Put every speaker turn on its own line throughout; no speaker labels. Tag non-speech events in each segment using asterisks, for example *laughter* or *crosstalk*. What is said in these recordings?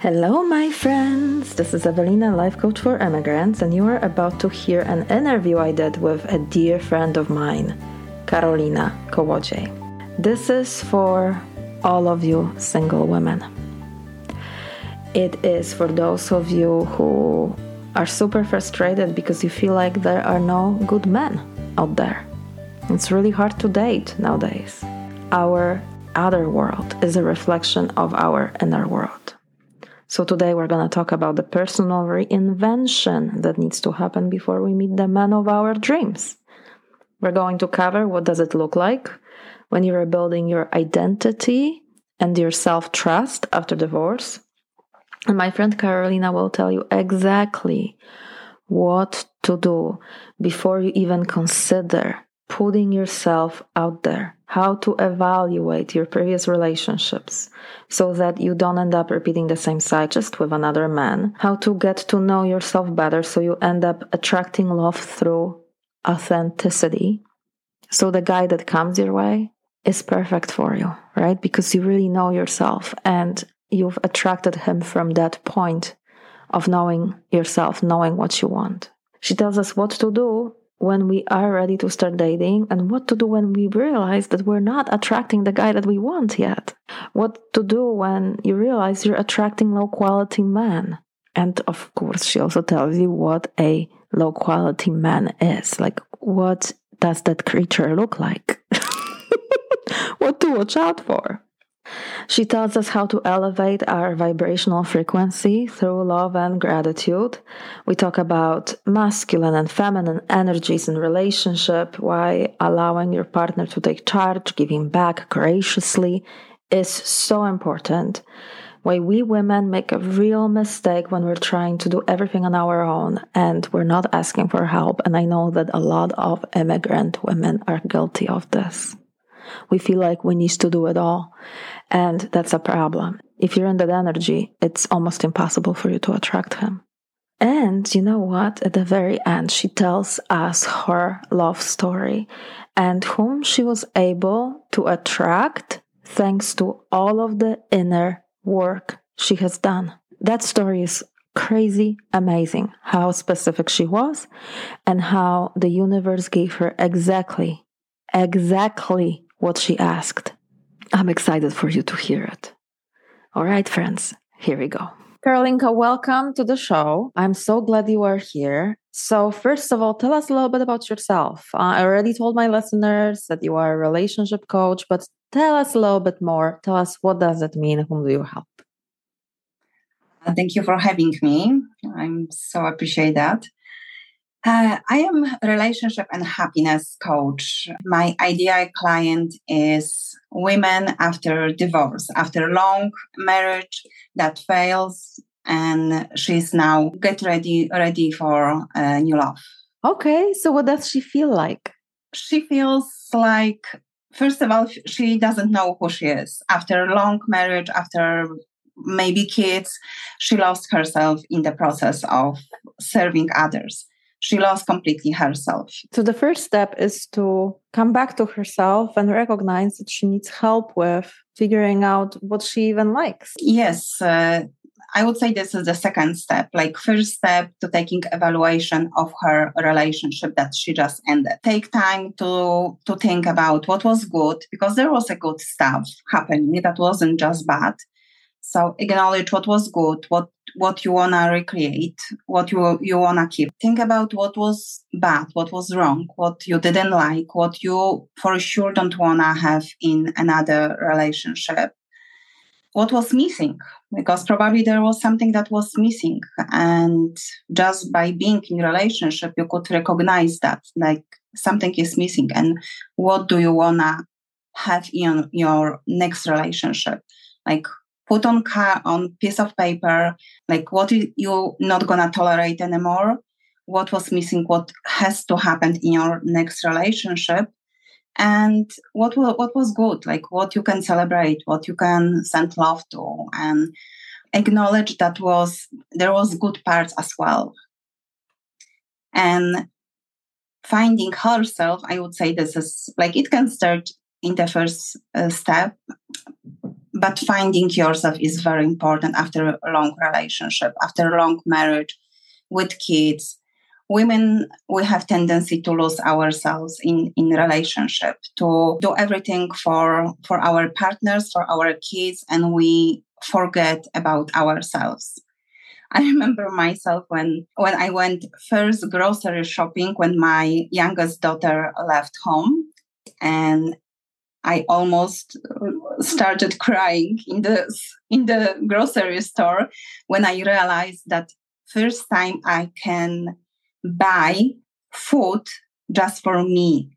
Hello, my friends. This is Ewelina, life coach for immigrants, and you are about to hear an interview I did with a dear friend of mine, Karolina Kołodziej. This is for all of you single women. It is for those of you who are super frustrated because you feel like there are no good men out there. It's really hard to date nowadays. Our outer world is a reflection of our inner world. So, today we're going to talk about the personal reinvention that needs to happen before we meet the man of our dreams. We're going to cover what does it look like when you're building your identity and your self-trust after divorce. And my friend Karolina will tell you exactly what to do before you even consider putting yourself out there, how to evaluate your previous relationships so that you don't end up repeating the same cycle just with another man, how to get to know yourself better so you end up attracting love through authenticity. So the guy that comes your way is perfect for you, right? Because you really know yourself and you've attracted him from that point of knowing yourself, knowing what you want. She tells us what to do when we are ready to start dating and what to do when we realize that we're not attracting the guy that we want yet. What to do when you realize you're attracting low quality men. And of course, she also tells you what a low quality man is. Like, what does that creature look like? *laughs* what to watch out for? She tells us how to elevate our vibrational frequency through love and gratitude. We talk about masculine and feminine energies in relationship, why allowing your partner to take charge, giving back graciously is so important. Why we women make a real mistake when we're trying to do everything on our own and we're not asking for help. And I know that a lot of immigrant women are guilty of this. We feel like we need to do it all. And that's a problem. If you're in that energy, it's almost impossible for you to attract him. And you know what? At the very end, she tells us her love story and whom she was able to attract thanks to all of the inner work she has done. That story is crazy amazing how specific she was and how the universe gave her exactly, exactly what she asked. I'm excited for you to hear it. All right, friends, here we go. Karolinka, welcome to the show. I'm so glad you are here. So, first of all, tell us a little bit about yourself. Uh, I already told my listeners that you are a relationship coach, but tell us a little bit more. Tell us what does it mean? Whom do you help?
Thank you for having me. I'm so appreciate that. Uh, I am a relationship and happiness coach. My ideal client is women after divorce, after a long marriage that fails, and she's now get ready ready for a new love.
Okay, so what does she feel like?
She feels like first of all she doesn't know who she is after a long marriage after maybe kids she lost herself in the process of serving others she lost completely herself.
So the first step is to come back to herself and recognize that she needs help with figuring out what she even likes.
Yes. Uh, I would say this is the second step, like first step to taking evaluation of her relationship that she just ended. Take time to to think about what was good because there was a good stuff happening that wasn't just bad. So acknowledge what was good, what what you wanna recreate, what you you wanna keep. Think about what was bad, what was wrong, what you didn't like, what you for sure don't wanna have in another relationship. What was missing? Because probably there was something that was missing, and just by being in relationship, you could recognize that like something is missing, and what do you wanna have in your next relationship? Like put on car on piece of paper like what you're not gonna tolerate anymore. What was missing what has to happen in your next relationship. And what what was good like what you can celebrate what you can send love to and acknowledge that was there was good parts as well. And finding herself i would say this is like it can start in the first uh, step but finding yourself is very important after a long relationship after a long marriage with kids. Women we have tendency to lose ourselves in in relationship to do everything for for our partners for our kids and we forget about ourselves. I remember myself when when i went first grocery shopping when my youngest daughter left home and I almost uh, started crying in the in the grocery store when I realized that first time I can buy food just for me.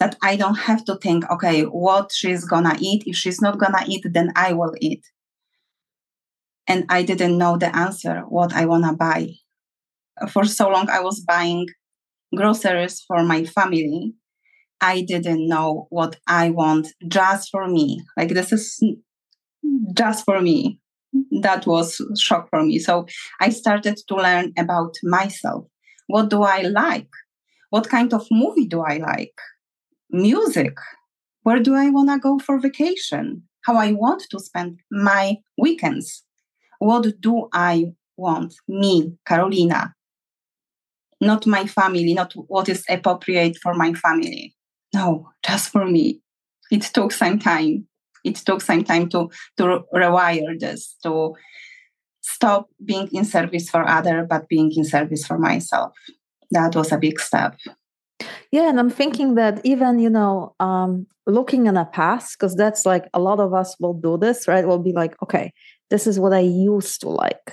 That I don't have to think, okay, what she's gonna eat. If she's not gonna eat, then I will eat. And I didn't know the answer, what I wanna buy. For so long, I was buying groceries for my family. I didn't know what I want just for me. Like, this is just for me. That was shock for me. So i started to learn about myself. What do i like? What kind of movie do i like? Music. Where do i want to go for vacation? How i want to spend my weekends. What do i want? Me Karolina. Not my family not what is appropriate for my family no just for me. It took some time. It took some time to to rewire this to stop being in service for other but being in service for myself. That was a big step.
Yeah and i'm thinking that even you know um looking in the past because that's like a lot of us will do this right? We'll be like okay this is what i used to like.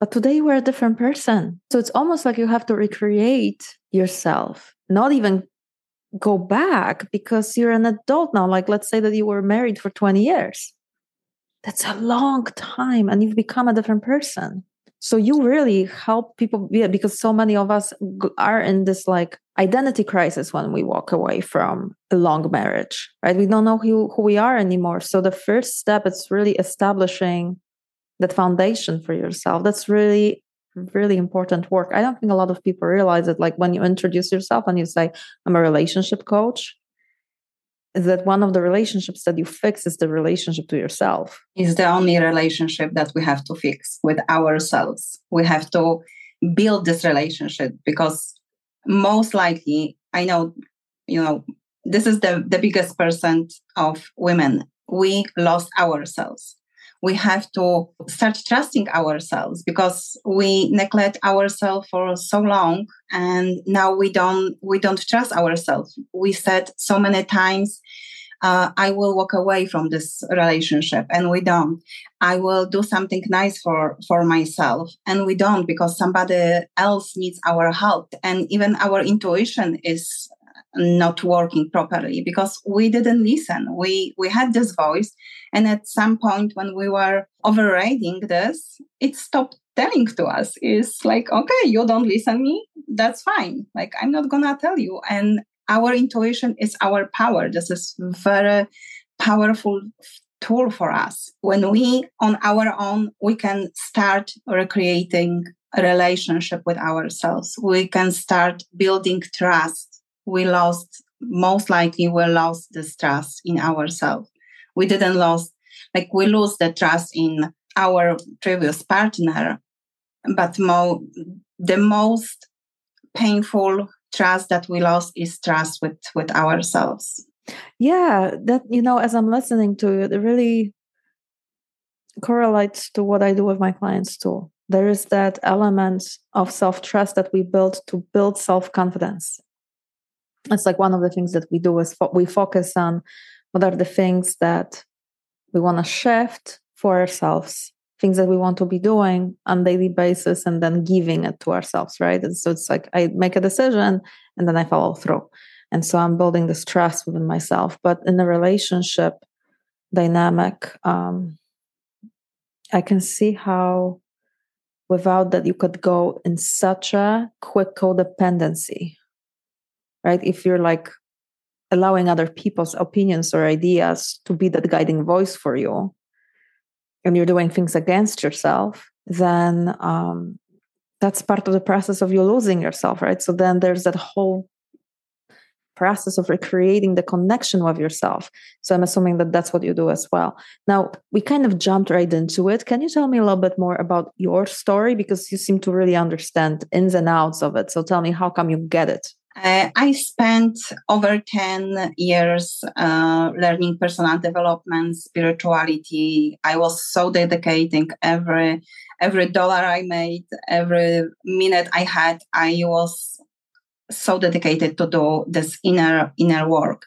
But today we're a different person. So it's almost like you have to recreate yourself not even go back because you're an adult now. Like, let's say that you were married for 20 years. That's a long time and you've become a different person. So you really help people yeah, because so many of us are in this like identity crisis when we walk away from a long marriage, right? We don't know who, who we are anymore. So the first step is really establishing that foundation for yourself. That's really really important work. I don't think a lot of people realize it. Like when you introduce yourself and you say, I'm a relationship coach, is that one of the relationships that you fix is the relationship to yourself.
Is the only relationship that we have to fix with ourselves. We have to build this relationship because most likely, I know, you know, this is the, the biggest percent of women. We lost ourselves we have to start trusting ourselves because we neglect ourselves for so long and now we don't we don't trust ourselves we said so many times uh, I will walk away from this relationship, and we don't. I will do something nice for for myself, and we don't because somebody else needs our help, and even our intuition is not working properly because we didn't listen. We we had this voice and at some point when we were overriding this it stopped telling to us. It's like okay you don't listen me that's fine. Like i'm not gonna tell you. And our intuition is our power. This is very powerful tool for us. When we on our own we can start recreating a relationship with ourselves. We can start building trust we lost most likely we lost this trust in ourselves. We didn't lose like we lose the trust in our previous partner but the most painful trust that we lost is trust with with ourselves.
Yeah that you know as i'm listening to it it really correlates to what i do with my clients too. There is that element of self trust that we build to build self confidence it's like one of the things that we do is fo- we focus on what are the things that we want to shift for ourselves things that we want to be doing on daily basis and then giving it to ourselves right? And so it's like i make a decision and then i follow through. And so i'm building this trust within myself. But in the relationship dynamic um, i can see how without that you could go in such a quick codependency right? If you're like allowing other people's opinions or ideas to be that guiding voice for you, and you're doing things against yourself, then um, that's part of the process of you losing yourself, right? So then there's that whole process of recreating the connection with yourself. So I'm assuming that that's what you do as well. Now, we kind of jumped right into it. Can you tell me a little bit more about your story? Because you seem to really understand ins and outs of it. So tell me, how come you get it?
Uh, I spent over 10 years uh, learning personal development, spirituality. I was so dedicating every every dollar I made, every minute I had, I was so dedicated to do this inner inner work.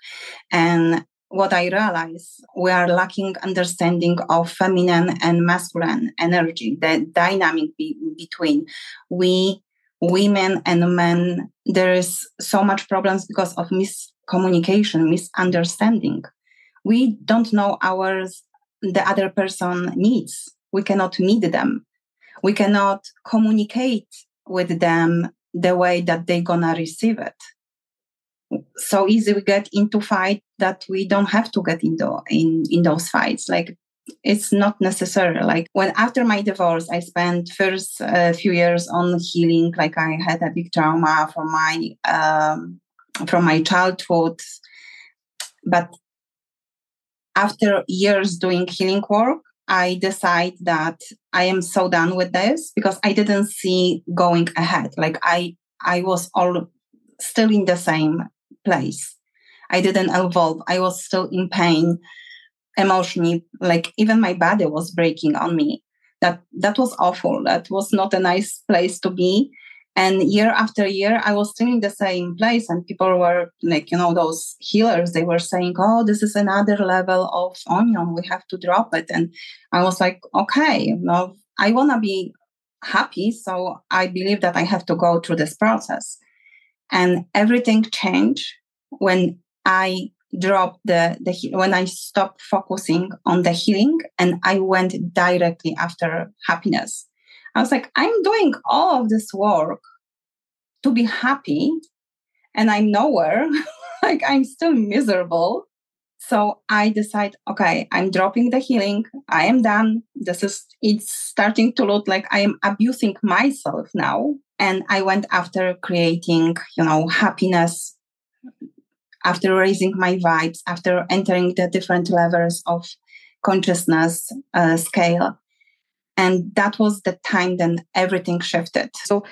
And what I realized, we are lacking understanding of feminine and masculine energy, the dynamic be- between we women and men. There is so much problems because of miscommunication, misunderstanding. We don't know ours the other person needs. We cannot meet them. We cannot communicate with them the way that they're gonna receive it so easy we get into fight that we don't have to get into in in those fights like it's not necessary. Like when after my divorce i spent first uh, few years on healing. Like i had a big trauma from my um, from my childhood. But after years doing healing work i decide that i am so done with this because i didn't see going ahead. Like i i was all still in the same place. I didn't evolve. I was still in pain emotionally. Like even my body was breaking on me. That that was awful. That was not a nice place to be. And year after year, I was still in the same place, and people were like, you know, those healers. They were saying, "Oh, this is another level of onion. We have to drop it." And I was like, "Okay, you I wanna be happy, so I believe that I have to go through this process." and everything changed when I dropped the, the when I stopped focusing on the healing and I went directly after happiness. I was like, I'm doing all of this work to be happy and I'm nowhere. *laughs* like I'm still miserable. So I decide, okay, I'm dropping the healing. I am done. This is it's starting to look like I am abusing myself now and i went after creating you know happiness after raising my vibes after entering the different levels of consciousness uh, scale. And that was the time then everything shifted.
So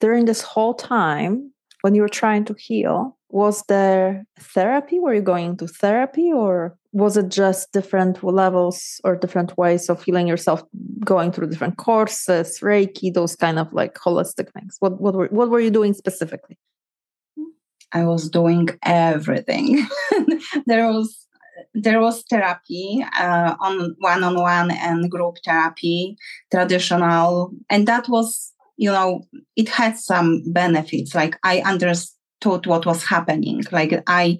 during this whole time when you were trying to heal was there therapy? Were you going to therapy or was it just different levels or different ways of healing yourself going through different courses reiki those kind of like holistic things? What what were, what were you doing specifically
i was doing everything *laughs* there was there was therapy uh, on one-on-one and group therapy traditional and that was you know it had some benefits like i understood what was happening like i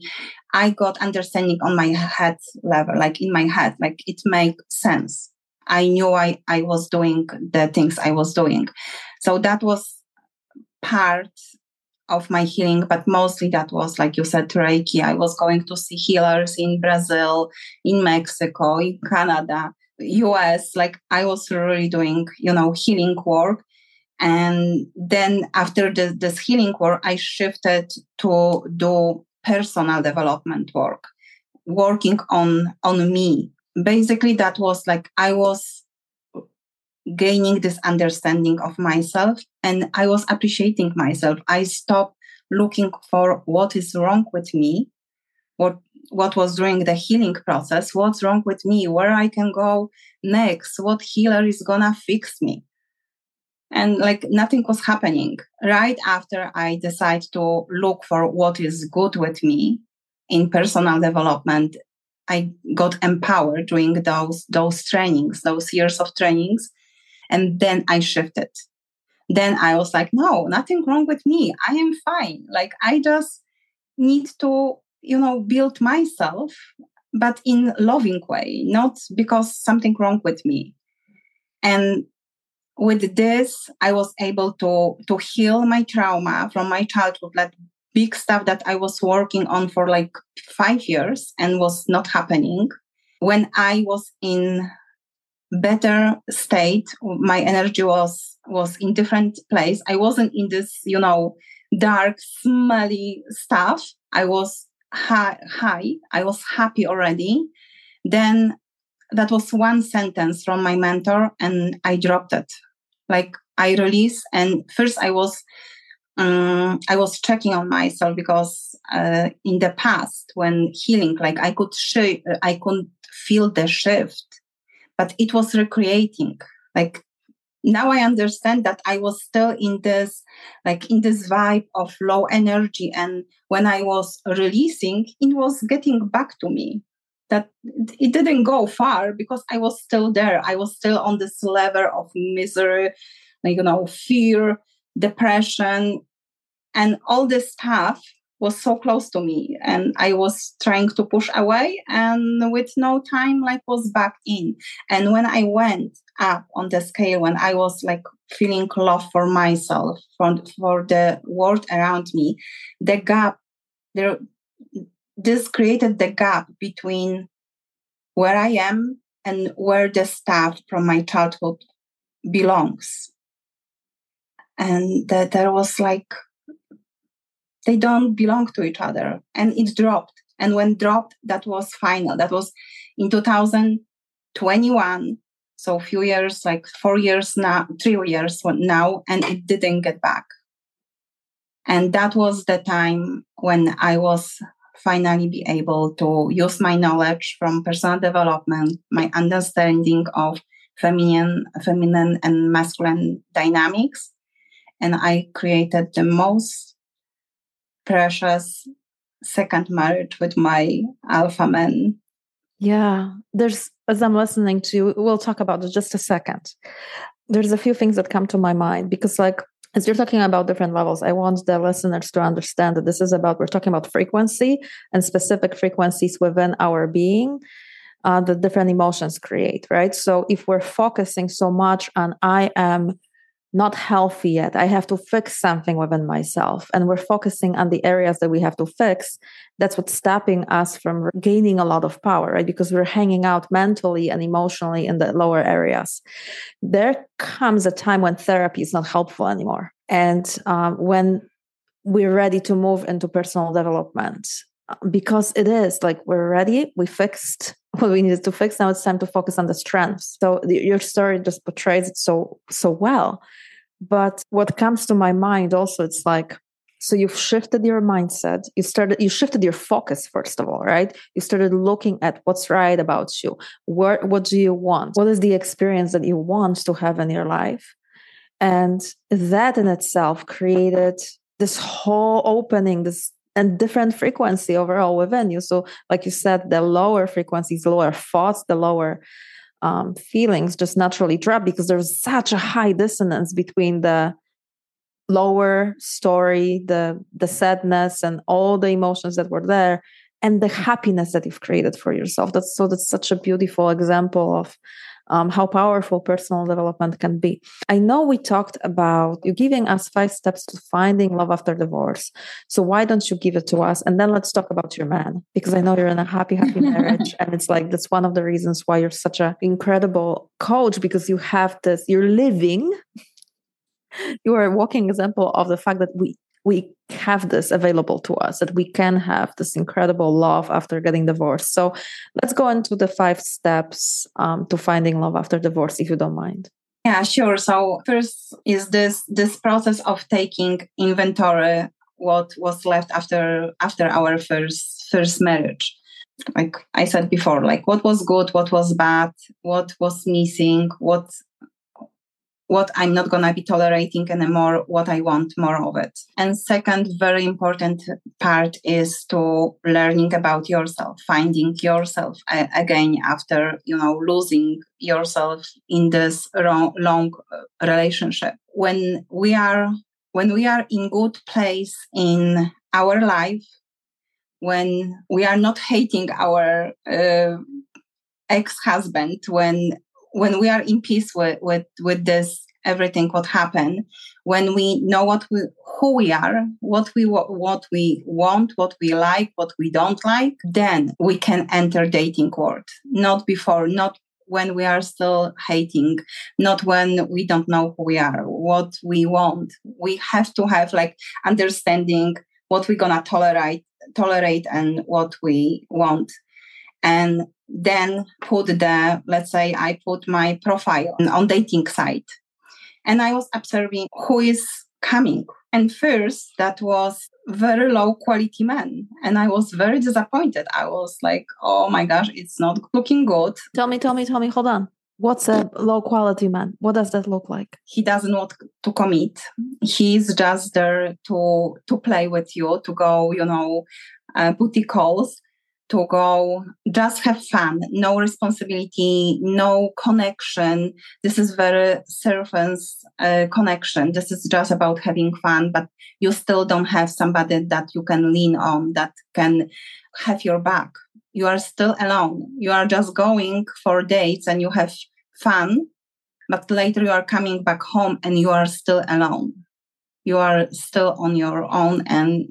I got understanding on my head level, like in my head, like it made sense. I knew I, I was doing the things I was doing. So that was part of my healing, but mostly that was, like you said, Reiki. I was going to see healers in Brazil, in Mexico, in Canada, US. Like I was really doing, you know, healing work. And then after the, this healing work, I shifted to do personal development work, working on on me. Basically, that was like I was gaining this understanding of myself and I was appreciating myself. I stopped looking for what is wrong with me, what what was during the healing process, what's wrong with me, where I can go next, what healer is gonna fix me and like nothing was happening right after i decided to look for what is good with me in personal development i got empowered during those those trainings those years of trainings and then i shifted. Then i was like no nothing wrong with me. I am fine. Like i just need to you know build myself but in loving way not because something wrong with me. And with this i was able to to heal my trauma from my childhood like big stuff that i was working on for like five years and was not happening. When i was in better state my energy was was in different place i wasn't in this you know dark, smelly stuff. I was high, high. I was happy already. Then that was one sentence from my mentor, and I dropped it. Like I release and first I was um, I was checking on myself because uh, in the past when healing, like I could sh- I could feel the shift, but it was recreating. Like now I understand that I was still in this, like in this vibe of low energy, and when I was releasing, it was getting back to me. That it didn't go far because I was still there. I was still on this level of misery, like you know, fear, depression, and all this stuff was so close to me and i was trying to push away and with no time like was back in. And when i went up on the scale when i was like feeling love for myself for, for the world around me the gap there this created the gap between where i am and where the stuff from my childhood belongs. And that there was like they don't belong to each other. And it dropped. And when dropped that was final. That was in 2021 so a few years like four years now three years now and it didn't get back. And that was the time when i was finally be able to use my knowledge from personal development my understanding of feminine feminine and masculine dynamics. And i created the most precious second marriage with my alpha man.
Yeah, there's, as I'm listening to you, we'll talk about it just a second. There's a few things that come to my mind because, like, as you're talking about different levels, I want the listeners to understand that this is about, we're talking about frequency and specific frequencies within our being uh, different emotions create, right? So if we're focusing so much on, I am not healthy yet. I have to fix something within myself. And we're focusing on the areas that we have to fix. That's what's stopping us from gaining a lot of power, right? Because we're hanging out mentally and emotionally in the lower areas. There comes a time when therapy is not helpful anymore. And um, when we're ready to move into personal development, because it is like we're ready, we fixed *laughs* what we needed to fix. Now it's time to focus on the strengths. So the, your story just portrays it so so well. But what comes to my mind also, it's like so you've shifted your mindset. You started you shifted your focus first of all, right? You started looking at what's right about you. Where what do you want? What is the experience that you want to have in your life? And that in itself created this whole opening, this and different frequency overall within you. So, like you said, the lower frequencies, lower thoughts, the lower um, feelings just naturally drop because there's such a high dissonance between the lower story, the the sadness, and all the emotions that were there, and the happiness that you've created for yourself. That's so that's such a beautiful example of um, how powerful personal development can be. I know we talked about you giving us five steps to finding love after divorce. So why don't you give it to us? And then let's talk about your man, because I know you're in a happy, happy *laughs* marriage. and it's like, that's one of the reasons why you're such an incredible coach, because you have this, you're living *laughs* you are a walking example of the fact that we we have this available to us that we can have this incredible love after getting divorced. So let's go into the five steps um, to finding love after divorce if you don't mind.
Yeah sure. So first is this this process of taking inventory what was left after after our first first marriage. Like i said before like what was good what was bad what was missing what what I'm not going to be tolerating anymore, what I want more of it. And second, very important part is to learning about yourself, finding yourself again after, you know, losing yourself in this long, long uh, relationship. When we are, when we are in good place in our life, when we are not hating our uh, ex-husband, when when we are in peace with with, with this everything what happened when we know what we who we are what we what we want what we like what we don't like then we can enter dating world not before not when we are still hating, not when we don't know who we are, what we want. We have to have like understanding what we're gonna tolerate, tolerate, and what we want, and then put the let's say I put my profile on dating site, and I was observing who is coming. And first, that was very low quality man. And I was very disappointed. I was like, oh my gosh, it's not looking good.
Tell me, tell me, tell me, hold on. What's a low quality man? What does that look like?
He doesn't want to commit. He's just there to to play with you, to go, you know, uh, booty calls to go just have fun no responsibility no connection. This is very surface uh, connection. This is just about having fun but you still don't have somebody that you can lean on that can have your back. You are still alone. You are just going for dates and you have fun but later you are coming back home and you are still alone. You are still on your own and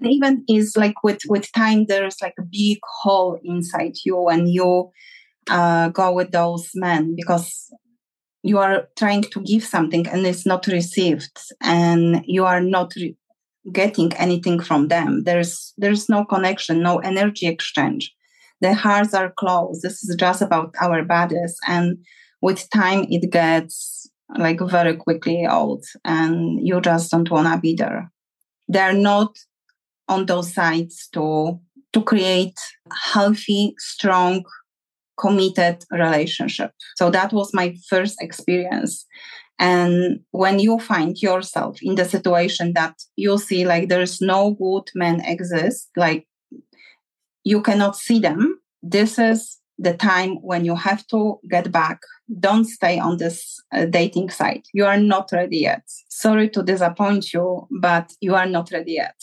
and even is like with with time there's like a big hole inside you and you uh, go with those men because you are trying to give something and it's not received and you are not re- getting anything from them. There's there's no connection no energy exchange. The hearts are closed. This is just about our bodies and with time it gets like very quickly old and you just don't want to be there. They're not on those sites to to create healthy, strong, committed relationship. So that was my first experience. And when you find yourself in the situation that you see like there's no good men exist, like you cannot see them, this is the time when you have to get back. Don't stay on this uh, dating site. You are not ready yet. Sorry to disappoint you, but you are not ready yet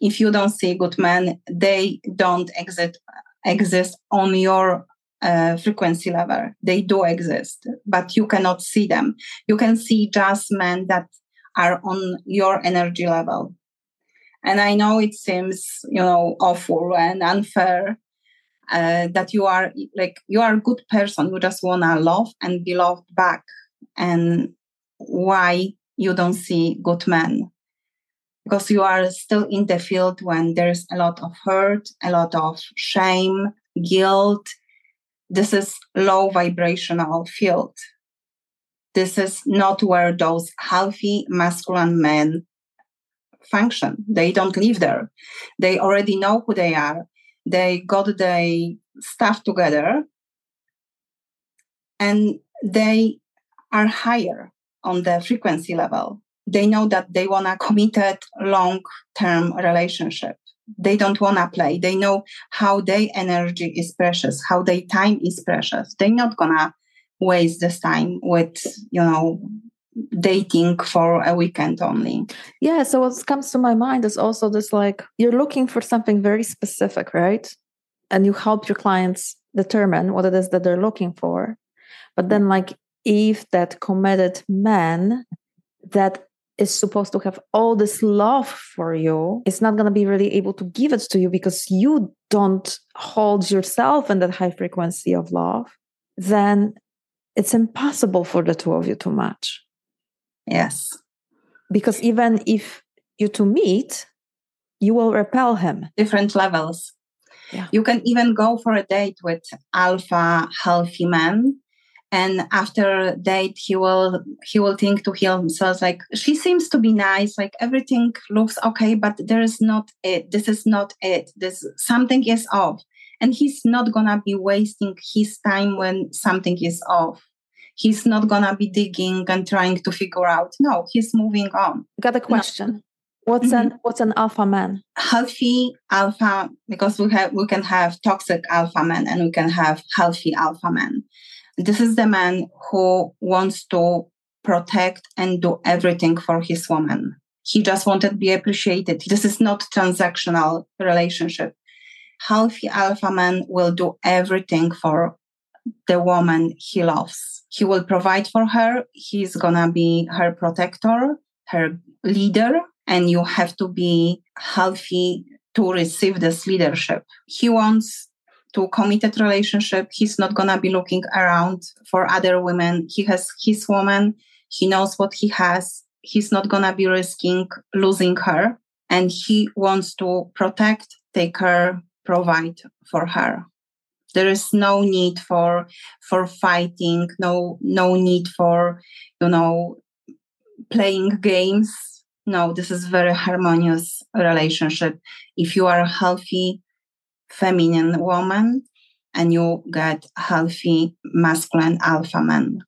if you don't see good men, they don't exist exist on your uh, frequency level. They do exist, but you cannot see them. You can see just men that are on your energy level. And I know it seems, you know, awful and unfair uh, that you are like you are a good person. You just wanna love and be loved back. And why you don't see good men? Because you are still in the field when there's a lot of hurt, a lot of shame, guilt. This is low vibrational field. This is not where those healthy masculine men function. They don't live there. They already know who they are. They got their stuff together and they are higher on the frequency level they know that they want a committed long term relationship. They don't want to play. They know how their energy is precious how their time is precious. They're not gonna waste this time with you know dating for a weekend only.
Yeah so what comes to my mind is also this like you're looking for something very specific right? And you help your clients determine what it is that they're looking for. But then like if that committed man that is supposed to have all this love for you it's not going to be really able to give it to you because you don't hold yourself in that high frequency of love then it's impossible for the two of you to match.
Yes.
Because even if you two meet you will repel him.
Different levels. Yeah. you can even go for a date with alpha healthy men and after date he will he will think to himself like she seems to be nice like everything looks okay but there is not it this is not it this something is off and he's not gonna be wasting his time when something is off he's not gonna be digging and trying to figure out no he's moving on
got a question no. What's mm-hmm. an what's an alpha man?
Healthy alpha because we have we can have toxic alpha men and we can have healthy alpha man. This is the man who wants to protect and do everything for his woman. He just wanted to be appreciated. This is not transactional relationship. Healthy alpha man will do everything for the woman he loves. He will provide for her. He's gonna be her protector, her leader, and you have to be healthy to receive this leadership. He wants to committed relationship. He's not gonna be looking around for other women. He has his woman. He knows what he has. He's not gonna be risking losing her and he wants to protect take care provide for her. There is no need for for fighting no no need for you know playing games. No this is very harmonious relationship. If you are healthy feminine woman and you get healthy masculine alpha man.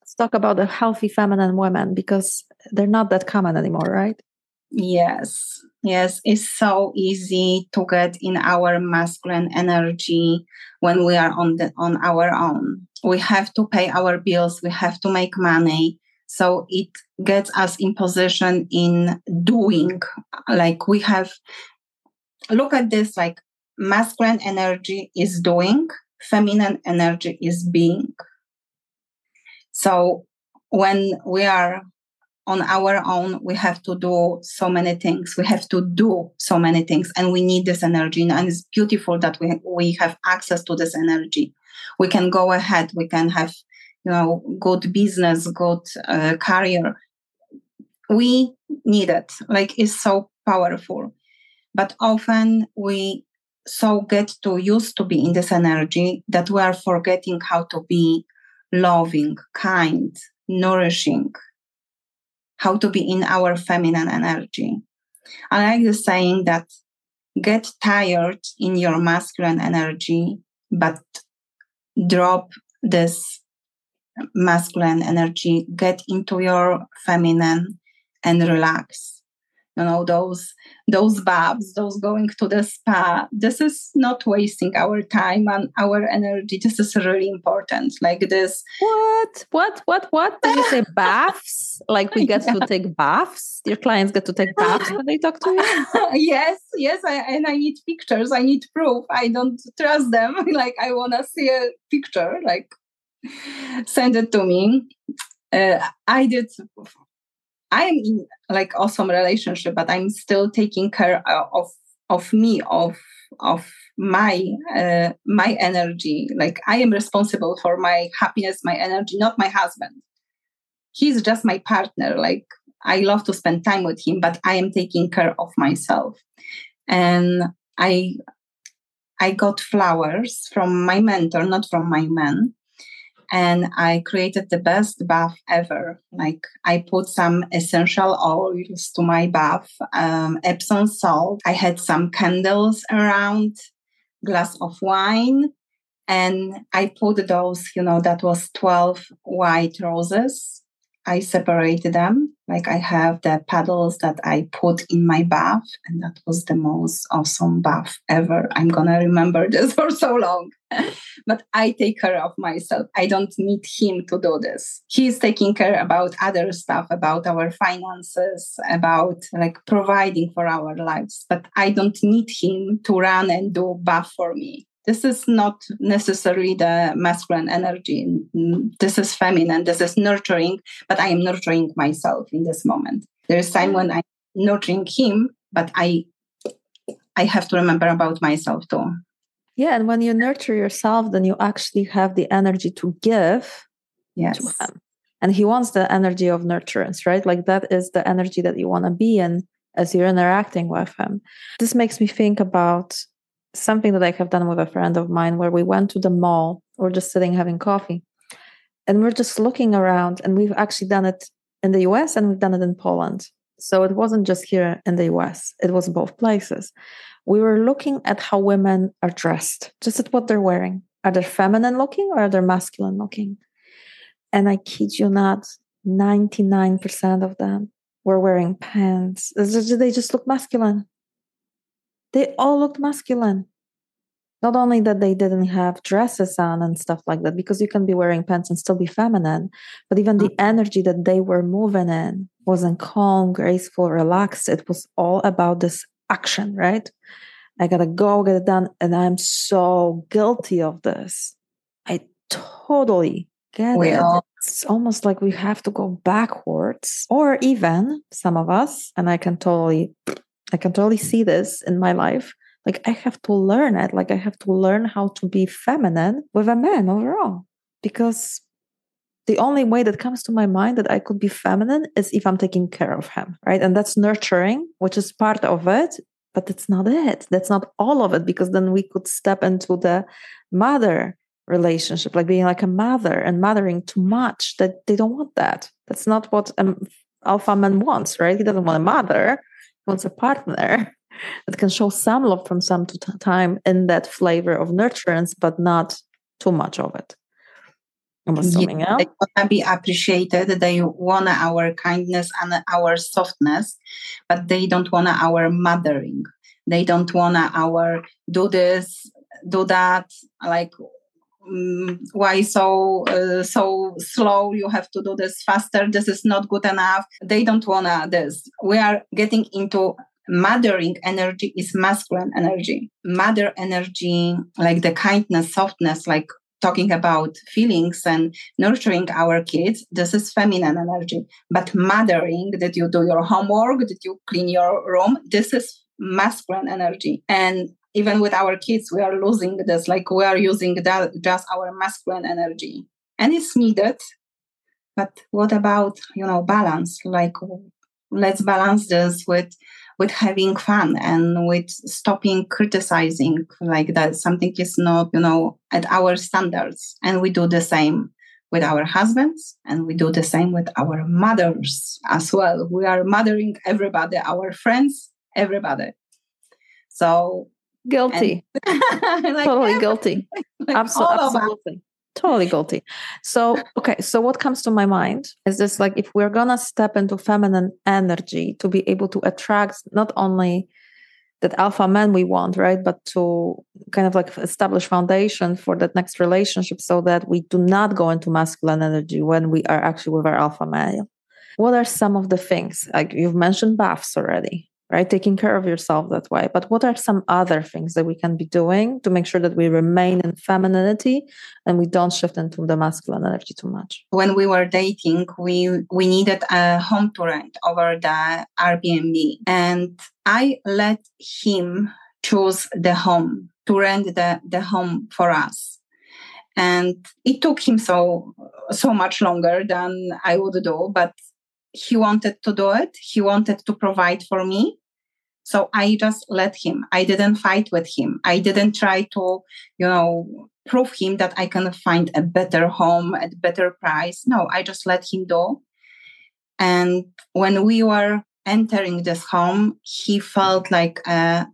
Let's talk about the healthy feminine women because they're not that common anymore right?
Yes. Yes it's so easy to get in our masculine energy when we are on the on our own. We have to pay our bills we have to make money so it gets us in position in doing. Like we have look at this like masculine energy is doing feminine energy is being. So when we are on our own we have to do so many things. We have to do so many things and we need this energy. And it's beautiful that we we have access to this energy. We can go ahead. We can have you know good business good uh, career. We need it. Like it's so powerful. But often we so get to used to be in this energy that we are forgetting how to be loving kind nourishing how to be in our feminine energy. I like the saying that get tired in your masculine energy, but drop this masculine energy, get into your feminine and relax you know those those baths those going to the spa. This is not wasting our time and our energy. This is really important. Like this.
What? What? What? What? Did you say *laughs* baths? Like we get yeah. to take baths? Your clients get to take baths when they talk to you? *laughs*
Yes yes I, and i need pictures. I need proof. I don't trust them. *laughs* Like i want to see a picture like send it to me. Uh, i did I'm in like awesome relationship, but I'm still taking care of of me, of of my uh, my energy. Like I am responsible for my happiness, my energy, not my husband. He's just my partner. Like I love to spend time with him, but I am taking care of myself. And I I got flowers from my mentor, not from my man and I created the best bath ever. Like I put some essential oils to my bath, um, Epsom salt. I had some candles around, glass of wine, and I put those. You know, that was twelve white roses I separated them. Like I have the paddles that I put in my bath, and that was the most awesome bath ever. I'm gonna remember *laughs* this for so long. *laughs* but I take care of myself. I don't need him to do this. He's taking care about other stuff, about our finances, about like providing for our lives. But I don't need him to run and do bath for me this is not necessarily the masculine energy. This is feminine, this is nurturing, but I am nurturing myself in this moment. There is time mm. when I'm nurturing him, but I I have to remember about myself too.
Yeah, and when you nurture yourself, then you actually have the energy to give
yes.
to him. And he wants the energy of nurturance, right? Like that is the energy that you want to be in as you're interacting with him. This makes me think about something that I have done with a friend of mine where we went to the mall, we're just sitting having coffee, and we're just looking around. And we've actually done it in the US and we've done it in Poland. So it wasn't just here in the US, it was both places. We were looking at how women are dressed, just at what they're wearing. Are they feminine looking or are they masculine looking? And I kid you not, 99% of them were wearing pants. They just look masculine they all looked masculine. Not only that they didn't have dresses on and stuff like that, because you can be wearing pants and still be feminine, but even the mm. energy that they were moving in wasn't calm, graceful, relaxed. It was all about this action, right? I gotta go get it done. And I'm so guilty of this. I totally get we it. All- it's almost like we have to go backwards, or even some of us, and I can totally I can totally see this in my life like I have to learn it. Like I have to learn how to be feminine with a man overall. Because the only way that comes to my mind that I could be feminine is if I'm taking care of him, right? And that's nurturing, which is part of it, but that's not it. That's not all of it, because then we could step into the mother relationship, like being like a mother and mothering too much. That they don't want that. That's not what an alpha man wants, right? He doesn't want a mother. Wants a partner *laughs* that can show some love from time to time in that flavor of nurturance, but not too much of it. I'm assuming, yeah,
They want to be appreciated. They want our kindness and our softness, but they don't want our mothering. They don't want our do this, do that. Like, um, why so uh, so slow? You have to do this faster. This is not good enough. They don't want this. We are getting into mothering energy is masculine energy mother energy like the kindness softness like talking about feelings and nurturing our kids, this is feminine energy. But mothering, that you do your homework, that you clean your room, this is masculine energy. And even with our kids, we are losing this, like we are using that just our masculine energy. And it's needed. But what about, you know, balance? Like let's balance this with with having fun and with stopping criticizing like that something is not you know at our standards and we do the same with our husbands and we do the same with our mothers as well we are mothering everybody our friends everybody so
guilty. *laughs* Like totally guilty. *laughs* Like absolutely. Totally guilty. So okay so what comes to my mind is this like if we're gonna step into feminine energy to be able to attract not only that alpha man we want right but to kind of like establish foundation for that next relationship so that we do not go into masculine energy when we are actually with our alpha male. What are some of the things like you've mentioned baths already right? Taking care of yourself that way. But what are some other things that we can be doing to make sure that we remain in femininity and we don't shift into the masculine energy too much?
When we were dating, we we needed a home to rent over the Airbnb, and I let him choose the home to rent the, the home for us. And it took him so so much longer than I would do, but he wanted to do it. He wanted to provide for me. So I just let him. I didn't fight with him. I didn't try to, you know, prove him that I can find a better home at a better price. No, I just let him do. And when we were entering this home, he felt like a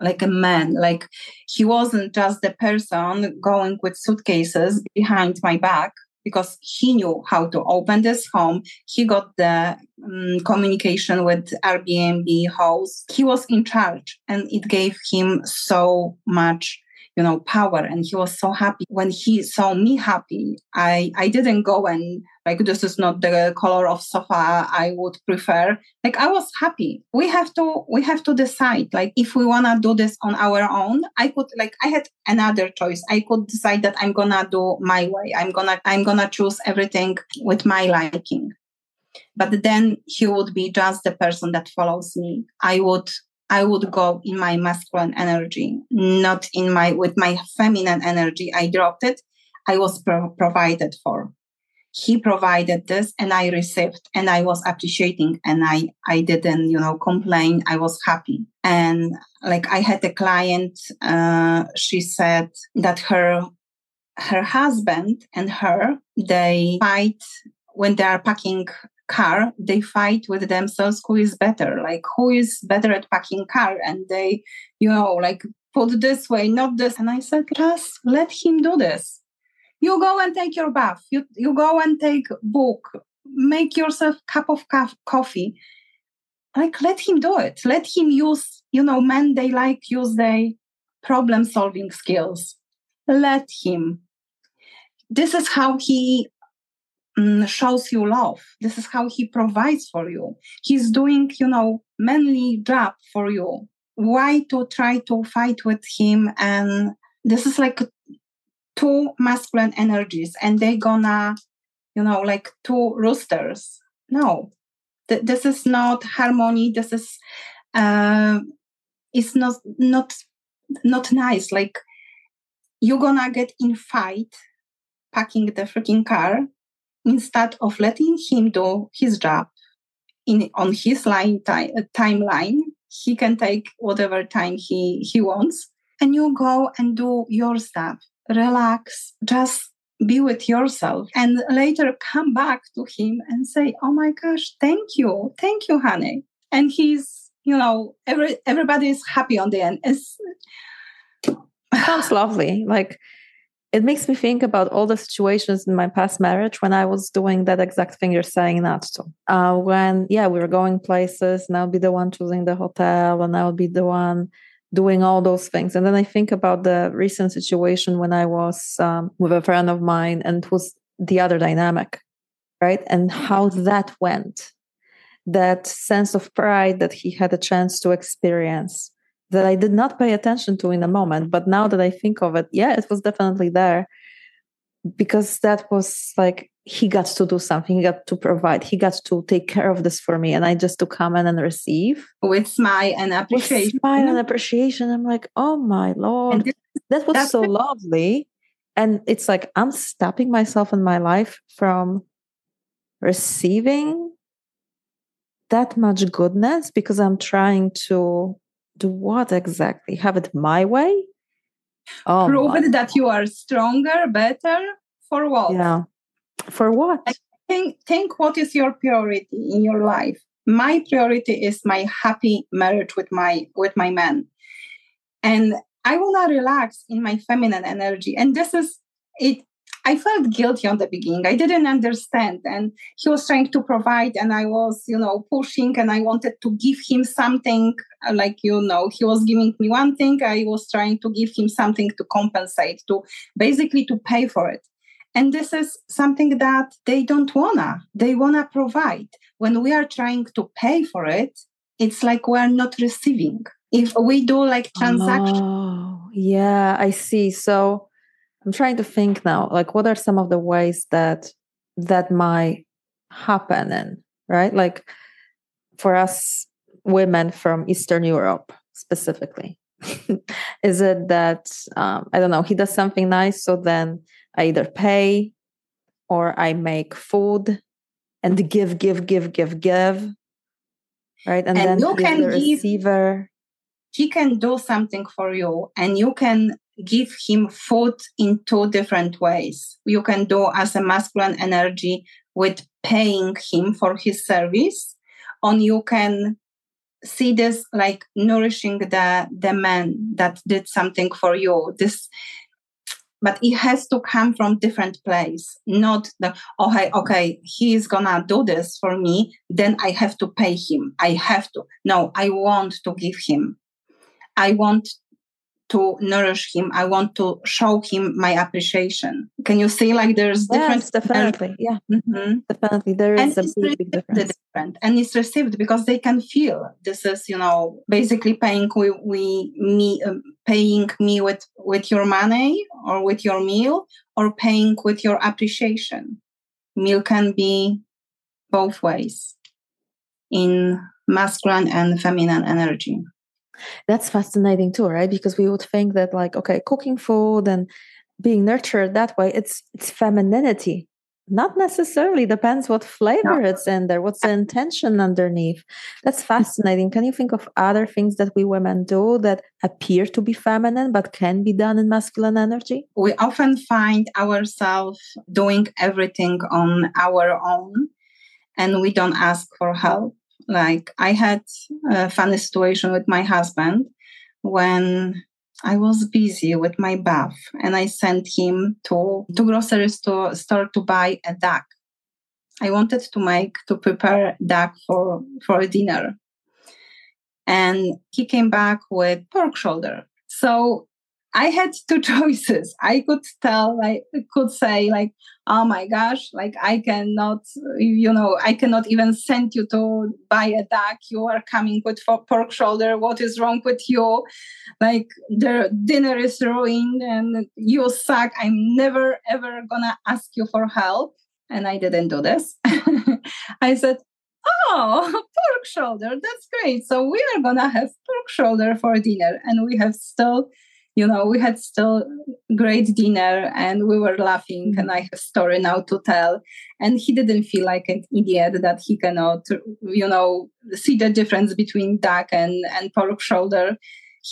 like a man. Like he wasn't just the person going with suitcases behind my back because he knew how to open this home. He got the um, communication with Airbnb host. He was in charge and it gave him so much you know power. And he was so happy. When he saw me happy i i didn't go and like this is not the color of sofa i would prefer. Like i was happy. We have to we have to decide. Like if we want to do this on our own i could like i had another choice. I could decide that i'm gonna do my way. I'm gonna i'm gonna choose everything with my liking. But then he would be just the person that follows me. I would I would go in my masculine energy, not in my with my feminine energy. I dropped it. I was pro- provided for. He provided this, and I received, and I was appreciating, and I I didn't you know complain. I was happy, and like I had a client. Uh, she said that her her husband and her they fight when they are packing car they fight with themselves who is better like who is better at packing car? And they you know like put this way not this. And i said just let him do this. You go and take your bath. You you go and take book. Make yourself cup of coffee. Like let him do it. Let him use you know men they like use their problem solving skills. Let him. This is how he shows you love. This is how he provides for you. He's doing, you know, manly job for you. Why to try to fight with him? And this is like two masculine energies, and they gonna, you know, like two roosters. No, Th- this is not harmony. This is, uh, it's not not not nice. Like you're gonna get in fight packing the freaking car instead of letting him do his job in on his line time, uh, timeline. He can take whatever time he he wants, and you go and do your stuff. Relax, just be with yourself, and later come back to him and say, "Oh my gosh, thank you, thank you, honey." And he's, you know, every everybody is happy on the end. It's,
sounds lovely. Like it makes me think about all the situations in my past marriage when I was doing that exact thing you're saying not to. Uh, when, yeah, we were going places and I'll be the one choosing the hotel and I'll be the one doing all those things. And then I think about the recent situation when I was um, with a friend of mine and it was the other dynamic, right? And how that went. That sense of pride that he had a chance to experience that I did not pay attention to in the moment. But now that I think of it, yeah, it was definitely there because that was like he got to do something, he got to provide, he got to take care of this for me, and I just to come in and receive
with smile and appreciation.
With smile and appreciation. I'm like, oh my lord, this, that was so lovely. And it's like I'm stopping myself in my life from receiving that much goodness because I'm trying to do what exactly? Have it my way?
Oh, Prove it that you are stronger, better. For what?
Yeah. For what? I
think think what is your priority in your life. My priority is my happy marriage with my with my man. And I want to relax in my feminine energy. And this is it I felt guilty on the beginning. I didn't understand. And he was trying to provide, and I was, you know, pushing, and I wanted to give him something uh, like, you know, he was giving me one thing. I was trying to give him something to compensate, to basically to pay for it. And this is something that they don't wanna. They wanna provide. When we are trying to pay for it, it's like we're not receiving. If we do like transaction.
Oh, yeah, I see. So I'm trying to think now, like what are some of the ways that that might happen and right? Like for us women from Eastern Europe specifically. *laughs* is it that um, I don't know, he does something nice, so then I either pay or I make food and give, give, give, give, give. Right. And, and then you can the receiver.
he can do something for you and you can give him food in two different ways. You can do as a masculine energy with paying him for his service, or you can see this like nourishing the the man that did something for you. This but it has to come from different place not the oh, okay okay he's gonna do this for me then i have to pay him i have to no i want to give him i want to nourish him. I want to show him my appreciation. Can you see like there's different?
Yes, definitely. Yeah, mm-hmm. definitely. There is and a big, big difference.
Different. And it's received because they can feel this is, you know, basically paying we, we me um, paying me with with your money or with your meal or paying with your appreciation. Meal can be both ways in masculine and feminine energy.
That's fascinating too, right? Because we would think that like, okay, cooking food and being nurtured that way, it's it's femininity. Not necessarily depends what flavor no. it's in there, what's the intention underneath. That's fascinating. Can you think of other things that we women do that appear to be feminine but can be done in masculine energy?
We often find ourselves doing everything on our own and we don't ask for help like I had a funny situation with my husband when I was busy with my bath and I sent him to to grocery store, store to buy a duck. I wanted to make to prepare duck for for dinner. And he came back with pork shoulder. So I had two *laughs* choices. I could tell, I could say, like, oh my gosh, like I cannot, you know, I cannot even send you to buy a duck. You are coming with pork shoulder. What is wrong with you? Like the dinner is ruined and you suck. I'm never ever gonna ask you for help. And I didn't do this. *laughs* I said, oh *laughs* pork shoulder that's great so we are gonna have pork shoulder for dinner and we have still you know we had still great dinner and we were laughing and i have story now to tell. And he didn't feel like an idiot that he cannot you know see the difference between duck and and pork shoulder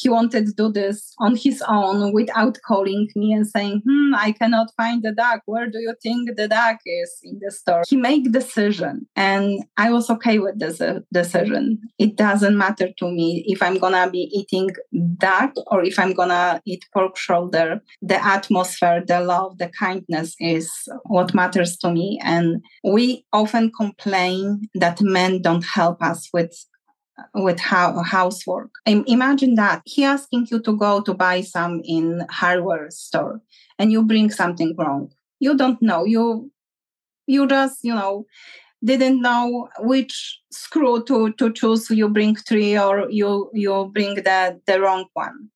he wanted to do this on his own without calling me and saying, hmm, I cannot find the duck. Where do you think the duck is in the store? He made decision and I was okay with this uh, decision. It doesn't matter to me if I'm gonna be eating duck or if I'm gonna eat pork shoulder. The atmosphere, the love, the kindness is what matters to me. And we often complain that men don't help us with with how, housework. Imagine that he asking you to go to buy some in hardware store and you bring something wrong. You don't know. You you just, you know, didn't know which screw to, to choose. You bring three or you you bring the, the wrong one.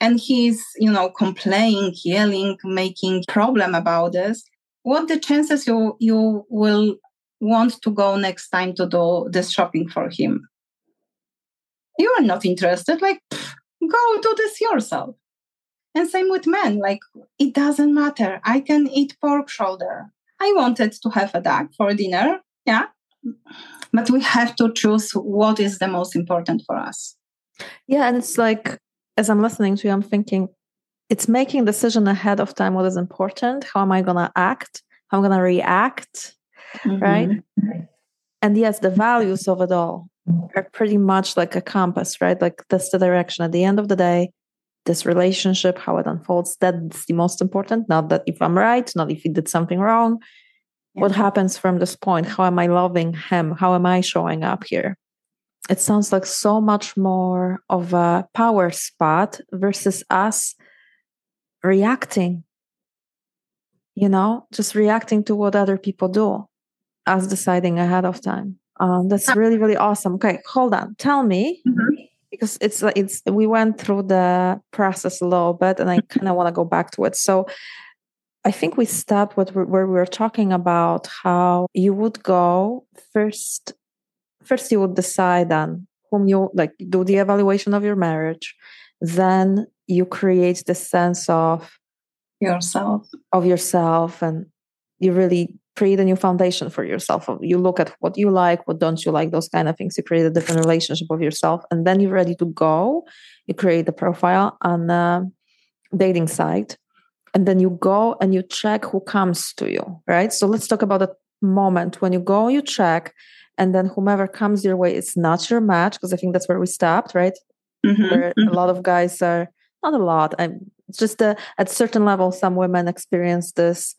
And he's, you know, complaining, yelling, making problem about this. What the chances you you will want to go next time to do this shopping for him? You are not interested like go do this yourself. And same with men like it doesn't matter. I can eat pork shoulder. I wanted to have a duck for dinner yeah? But we have to choose what is the most important for us.
Yeah and it's like as i'm listening to you i'm thinking it's making decision ahead of time what is important. How am i going to act? How am i'm going to react? Mm-hmm. right? And yes the values of it all are pretty much like a compass, right? Like that's the direction. At the end of the day, this relationship, how it unfolds, that's the most important. Not that if I'm right, not if he did something wrong. Yeah. What happens from this point? How am I loving him? How am I showing up here? It sounds like so much more of a power spot versus us reacting, you know, just reacting to what other people do, us deciding ahead of time. Um, that's really really awesome. Okay, hold on. Tell me mm-hmm. because it's like it's we went through the process a little bit, and I mm-hmm. kind of want to go back to it. So. I think we stopped what where we were talking about how you would go first. First, you would decide on whom you like do the evaluation of your marriage. Then you create the sense of
yourself
of yourself, and you really create a new foundation for yourself. You look at what you like, what don't you like, those kind of things. You create a different relationship of yourself, and then you're ready to go. You create the profile on the dating site, and then you go and you check who comes to you. Right. So let's talk about the moment when you go, you check, and then whomever comes your way is not your match because I think that's where we stopped. Right. Mm-hmm, where mm-hmm. a lot of guys are not a lot. I'm it's just a, at certain level, some women experience this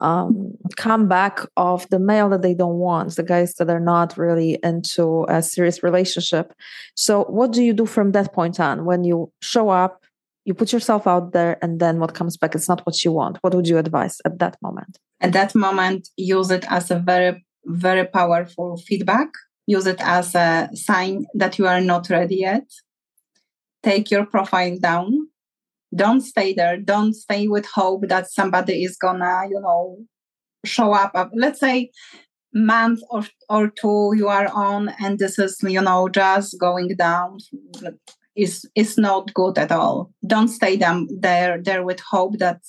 um, comeback of the male that they don't want, the guys that are not really into a serious relationship. So, what do you do from that point on when you show up, you put yourself out there, and then what comes back is not what you want? What would you advise at that moment?
At that moment, use it as a very, very powerful feedback. Use it as a sign that you are not ready yet. Take your profile down don't stay there. Don't stay with hope that somebody is gonna you know show up. Uh, let's say month or, or two you are on and this is you know just going down. Is is not good at all. Don't stay them there there with hope that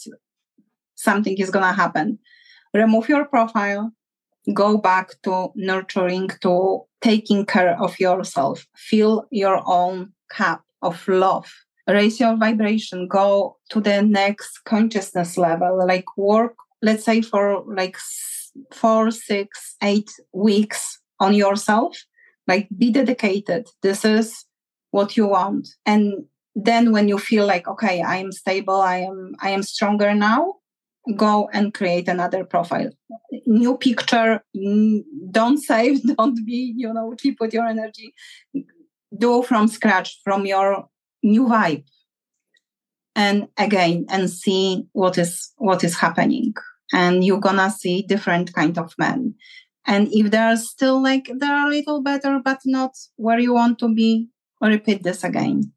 something is gonna happen. Remove your profile. Go back to nurturing to taking care of yourself. Fill your own cup of love raise your vibration, go to the next consciousness level, like work, let's say for like four, six, eight weeks on yourself, like be dedicated. This is what you want. And then when you feel like, okay, I am stable, I am, I am stronger now, go and create another profile. New picture, don't save, *laughs* don't be, you know, keep with your energy. Do from scratch, from your new vibe and again and see what is what is happening. And you're gonna see different kind of men. And if they're still like they're a little better but not where you want to be repeat this again.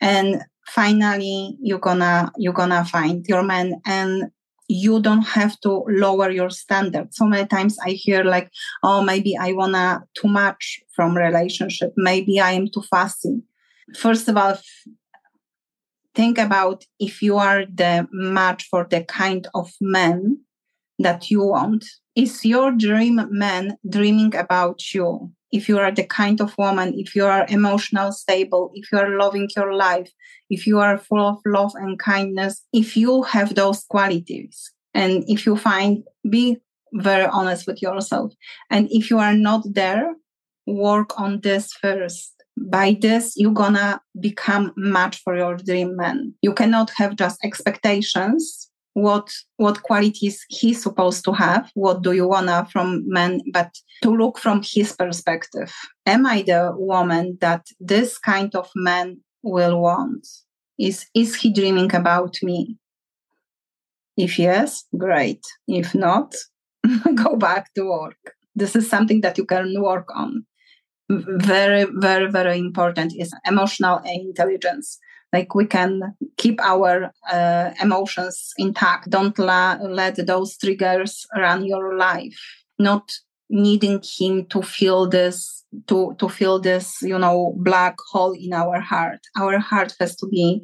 And finally you're gonna you're gonna find your man and you don't have to lower your standard so many times i hear like oh maybe i wanna too much from relationship. Maybe i am too fussy first of all think about if you are the match for the kind of man that you want. Is your dream man dreaming about you? If you are the kind of woman if you are emotional stable if you are loving your life if you are full of love and kindness if you have those qualities and if you find be very honest with yourself. And if you are not there work on this first by this you're gonna become match for your dream man. You cannot have just expectations. What what qualities he's supposed to have what do you wanna from men but to look from his perspective. Am i the woman that this kind of man will want? Is is he dreaming about me? If yes great. If not *laughs* go back to work. This is something that you can work on very very very important is emotional intelligence. Like we can keep our uh, emotions intact. Don't la- let those triggers run your life. Not needing him to feel this to to feel this you know black hole in our heart. Our heart has to be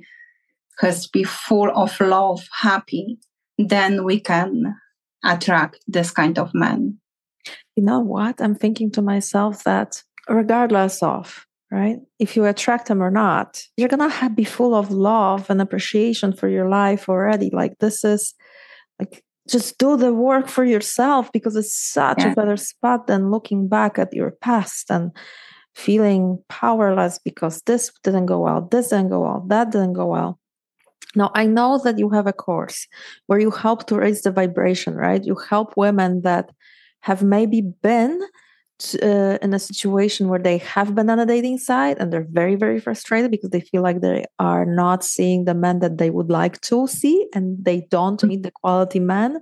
has to be full of love happy. Then we can attract this kind of man.
You know what? I'm thinking to myself that regardless of right? If you attract them or not, you're gonna have, be full of love and appreciation for your life already. Like this is like just do the work for yourself because it's such yeah. a better spot than looking back at your past and feeling powerless because this didn't go well, this didn't go well, that didn't go well. Now, I know that you have a course where you help to raise the vibration, right? You help women that have maybe been uh, in a situation where they have been on a dating site and they're very very frustrated because they feel like they are not seeing the men that they would like to see and they don't mm. meet the quality men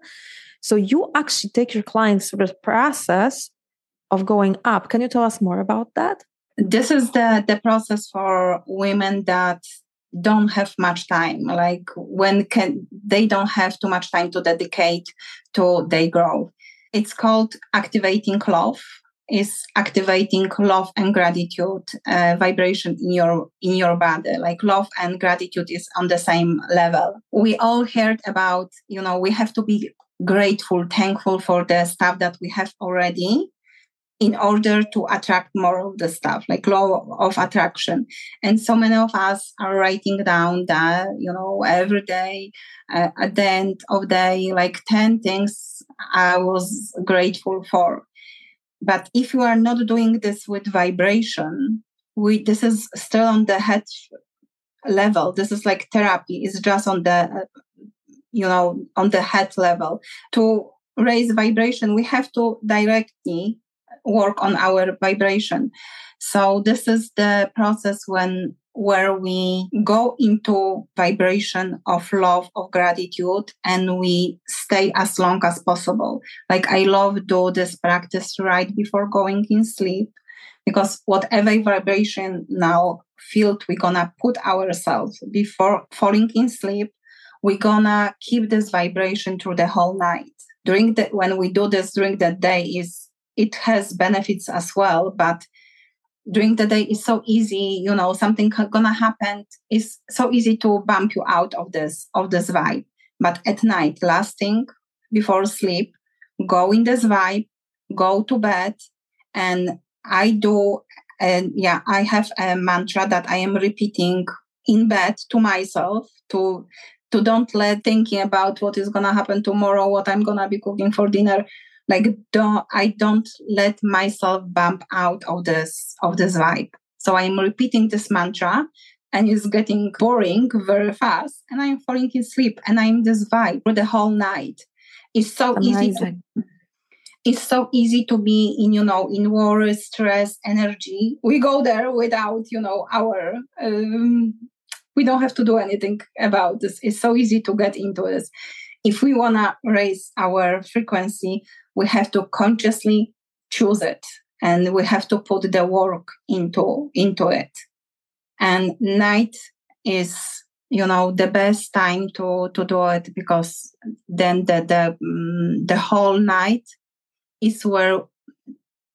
so you actually take your clients through the process of going up. Can you tell us more about that?
This is the the process for women that don't have much time like when can they don't have too much time to dedicate to their growth. It's called activating love is activating love and gratitude uh, vibration in your in your body. Like love and gratitude is on the same level. We all heard about you know we have to be grateful thankful for the stuff that we have already in order to attract more of the stuff like law of attraction. And so many of us are writing down that you know every day uh, at the end of the day like 10 things i was grateful for but if you are not doing this with vibration, we this is still on the head level. This is like therapy. It's just on the you know on the head level. To raise vibration, we have to directly work on our vibration. So this is the process when where we go into vibration of love of gratitude and we stay as long as possible. Like i love do this practice right before going in sleep because whatever vibration now field we're gonna put ourselves before falling in sleep we're gonna keep this vibration through the whole night. During the when we do this during the day is it has benefits as well but during the day is so easy you know something gonna happen it's so easy to bump you out of this of this vibe. But at night last thing before sleep go in this vibe go to bed and i do and yeah i have a mantra that i am repeating in bed to myself to to don't let thinking about what is gonna happen tomorrow what i'm gonna be cooking for dinner like don't i don't let myself bump out of this of this vibe. So i'm repeating this mantra and it's getting boring very fast and i'm falling asleep and i'm this vibe for the whole night. It's so Amazing. easy to it's so easy to be in you know in worry stress energy. We go there without you know our um, we don't have to do anything about this. It's so easy to get into this if we want to raise our frequency we have to consciously choose it and we have to put the work into into it. And night is you know the best time to to do it because then the the um, the whole night is where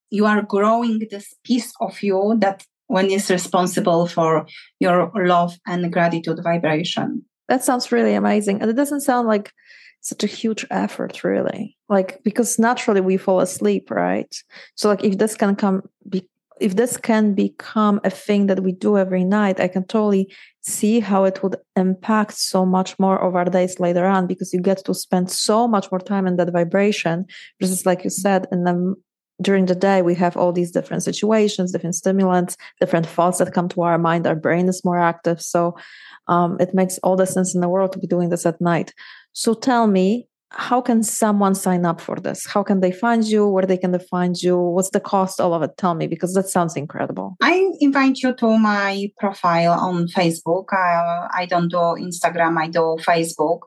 you are growing this piece of you that when is responsible for your love and gratitude vibration
that sounds really amazing and it doesn't sound like such a huge effort really. Like because naturally we fall asleep right? So like if this can come be if this can become a thing that we do every night i can totally see how it would impact so much more of our days later on because you get to spend so much more time in that vibration versus like you said in the during the day we have all these different situations different stimulants different thoughts that come to our mind our brain is more active. So um, it makes all the sense in the world to be doing this at night. So tell me how can someone sign up for this? How can they find you? Where they can find you? What's the cost all of it? Tell me because that sounds incredible.
I invite you to my profile on facebook. Uh, i don't do instagram i do facebook.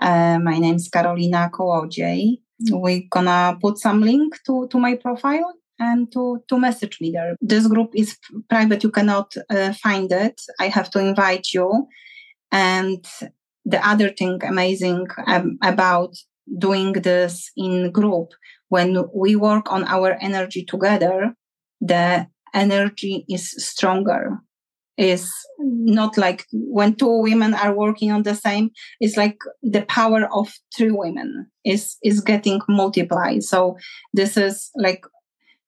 Uh, my name is Karolina Kołodziej. We're gonna put some link to, to my profile and to, to message me there. This group is private, you cannot uh, find it. I have to invite you. And the other thing amazing um, about doing this in group, when we work on our energy together, the energy is stronger is not like when two women are working on the same it's like the power of three women is is getting multiplied so this is like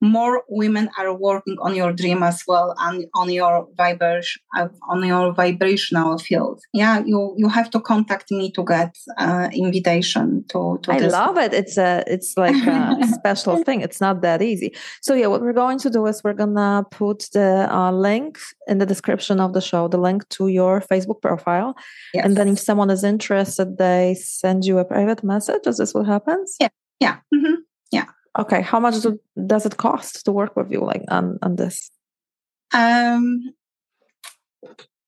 more women are working on your dream as well and on your vibration on your vibrational field. Yeah you you have to contact me to get uh, invitation to, to
i love it. It's a it's like a *laughs* special thing. It's not that easy. So yeah what we're going to do is we're gonna put the uh, link in the description of the show the link to your facebook profile. Yes. and then if someone is interested they send you a private message is this what happens
yeah yeah. Mm-hmm. yeah
Okay, how much do, does it cost to work with you like on on this?
Um,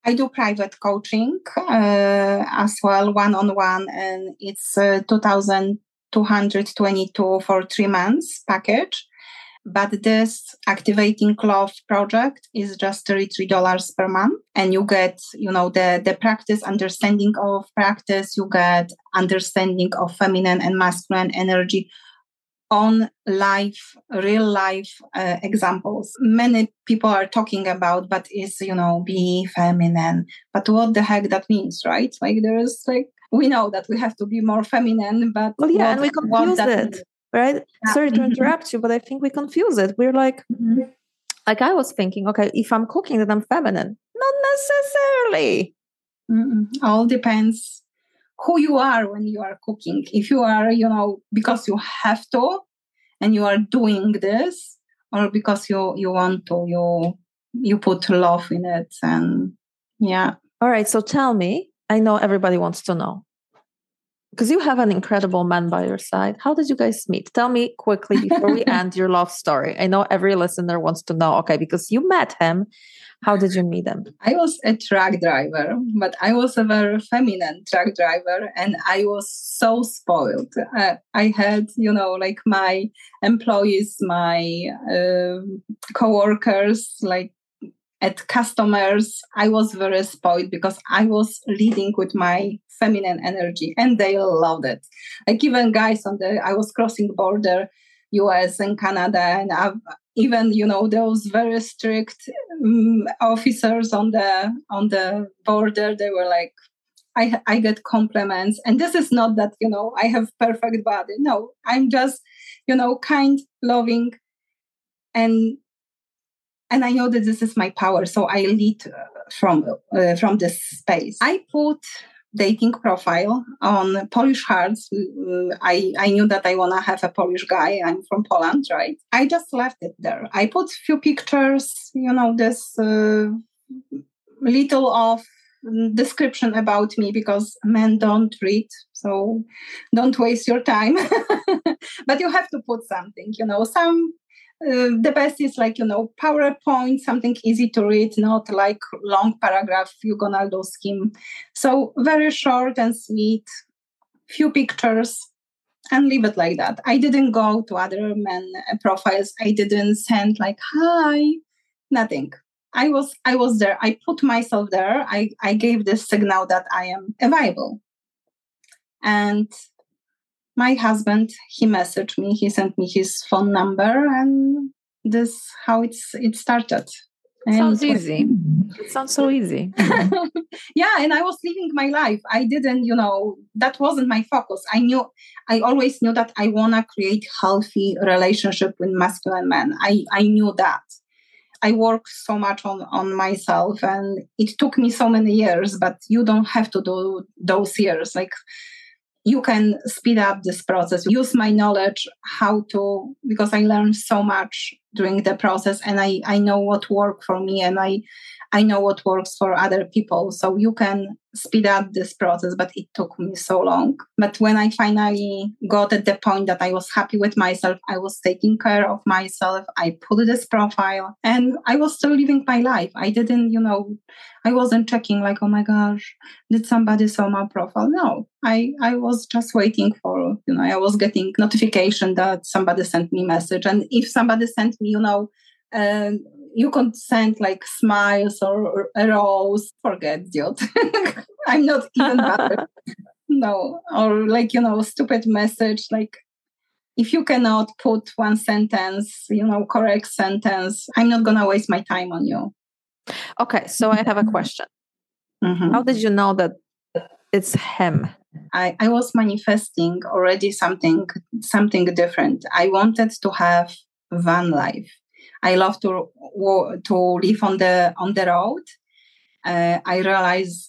I do private coaching uh, as well, one on one, and it's uh, two thousand two hundred twenty two for three months package. But this activating love project is just $33 per month. And you get, you know, the, the practice, understanding of practice, you get understanding of feminine and masculine energy on life real life uh, examples many people are talking about but is you know be feminine but what the heck that means right like there's like we know that we have to be more feminine but
well yeah what, and we confuse it means. right yeah. sorry to interrupt you but i think we confuse it we're like mm-hmm. like i was thinking okay if i'm cooking then i'm feminine not necessarily
Mm-mm. all depends who you are when you are cooking. If you are, you know, because you have to and you are doing this, or because you you want to, you you put love in it and yeah.
All right. So tell me, I know everybody wants to know. Because you have an incredible man by your side. How did you guys meet? Tell me quickly before we *laughs* end your love story. I know every listener wants to know. Okay, because you met him how did you meet him?
I was a truck driver, but I was a very feminine truck driver and I was so spoiled. Uh, I had, you know, like my employees, my uh, co-workers, like at customers, I was very spoiled because I was leading with my feminine energy and they loved it. Like even guys on the, I was crossing border US and Canada and I've, even you know those very strict um, officers on the on the border they were like I, I get compliments and this is not that you know i have perfect body no i'm just you know kind loving and and i know that this is my power so i lead uh, from uh, from this space i put dating profile on Polish Hearts. Uh, I, I knew that I want to have a Polish guy. I'm from Poland, right? I just left it there. I put few pictures, you know, this uh, little of description about me because men don't read so don't waste your time *laughs* but you have to put something you know some uh, the best is like you know powerpoint something easy to read not like long paragraph you're gonna lose him so very short and sweet few pictures and leave it like that i didn't go to other men profiles i didn't send like hi nothing I was I was there. I put myself there. I, I gave this signal that I am available. And my husband, he messaged me, he sent me his phone number and this how it's it started.
It sounds easy. It sounds so easy. *laughs*
yeah, and I was living my life. I didn't, you know, that wasn't my focus. I knew, I always knew that I wanna create healthy relationship with masculine men. I I knew that. I work so much on on myself, and it took me so many years. But you don't have to do those years. Like you can speed up this process use my knowledge how to because i learned so much during the process and i i know what worked for me and i I know what works for other people. So you can speed up this process, but it took me so long. But when I finally got at the point that I was happy with myself, I was taking care of myself, I put this profile and I was still living my life. I didn't, you know, I wasn't checking like, oh my gosh, did somebody saw my profile? No, I, I was just waiting for, you know, I was getting notification that somebody sent me message. And if somebody sent me, you know, uh, you can send like smiles or, a rose. Forget idiot. *laughs* I'm not even better. *laughs* no, or like you know, stupid message like if you cannot put one sentence, you know, correct sentence, I'm not gonna waste my time on you.
Okay, so I have a question. Mm-hmm. How did you know that it's him?
I, I was manifesting already something something different. I wanted to have van life. I love to to live on the on the road. Uh, I realize